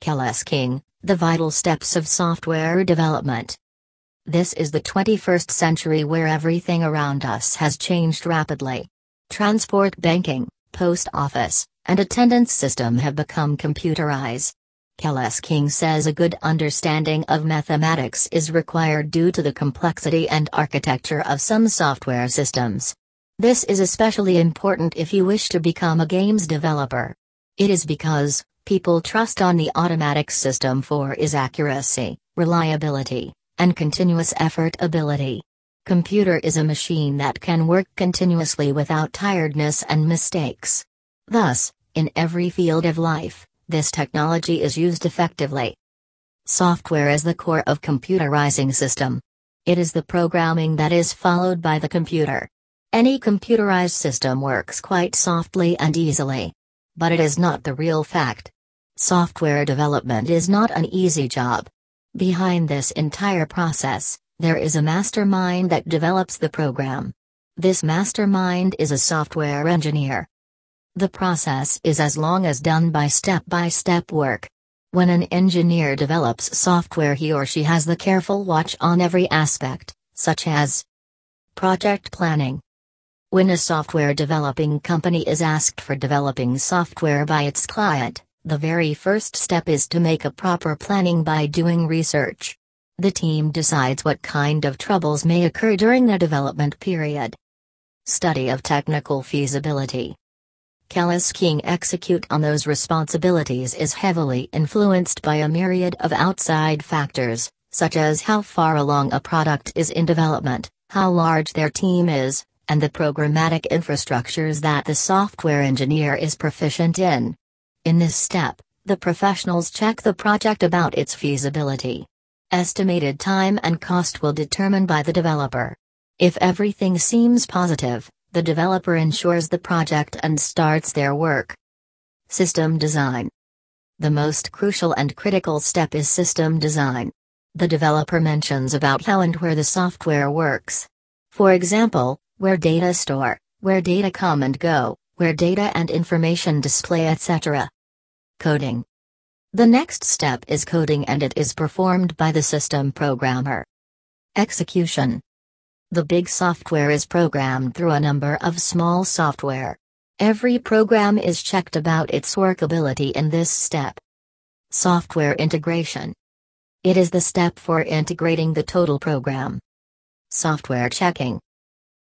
Kelis King, The Vital Steps of Software Development. This is the 21st century where everything around us has changed rapidly. Transport banking, post office, and attendance system have become computerized. Kelis King says a good understanding of mathematics is required due to the complexity and architecture of some software systems. This is especially important if you wish to become a games developer. It is because, people trust on the automatic system for is accuracy, reliability, and continuous effort ability. Computer is a machine that can work continuously without tiredness and mistakes. Thus, in every field of life, this technology is used effectively. Software is the core of computerizing system. It is the programming that is followed by the computer. Any computerized system works quite softly and easily. But it is not the real fact. Software development is not an easy job. Behind this entire process, there is a mastermind that develops the program. This mastermind is a software engineer. The process is as long as done by step by step work. When an engineer develops software, he or she has the careful watch on every aspect, such as project planning, when a software developing company is asked for developing software by its client, the very first step is to make a proper planning by doing research. The team decides what kind of troubles may occur during the development period. Study of technical feasibility. Kelis King execute on those responsibilities is heavily influenced by a myriad of outside factors, such as how far along a product is in development, how large their team is, and the programmatic infrastructures that the software engineer is proficient in. In this step, the professionals check the project about its feasibility. Estimated time and cost will determine by the developer. If everything seems positive, the developer ensures the project and starts their work. System design. The most crucial and critical step is system design. The developer mentions about how and where the software works. For example, where data store, where data come and go, where data and information display etc. Coding. The next step is coding and it is performed by the system programmer. Execution. The big software is programmed through a number of small software. Every program is checked about its workability in this step. Software integration. It is the step for integrating the total program. Software checking.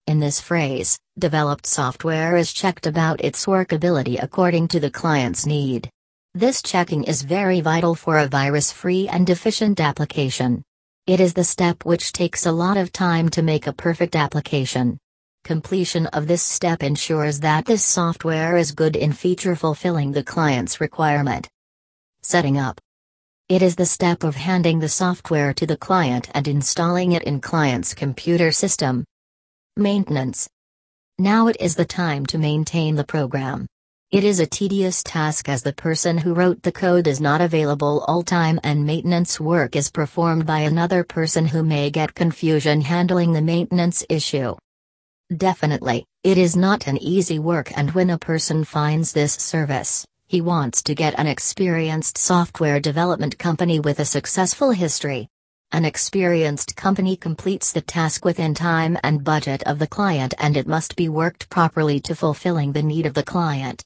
In this phrase, developed software is checked about its workability according to the client's need. This checking is very vital for a virus free and efficient application. It is the step which takes a lot of time to make a perfect application. Completion of this step ensures that this software is good in feature fulfilling the client's requirement. Setting up. It is the step of handing the software to the client and installing it in client's computer system. Maintenance. Now it is the time to maintain the program. It is a tedious task as the person who wrote the code is not available all time and maintenance work is performed by another person who may get confusion handling the maintenance issue. Definitely, it is not an easy work and when a person finds this service, he wants to get an experienced software development company with a successful history. An experienced company completes the task within time and budget of the client and it must be worked properly to fulfilling the need of the client.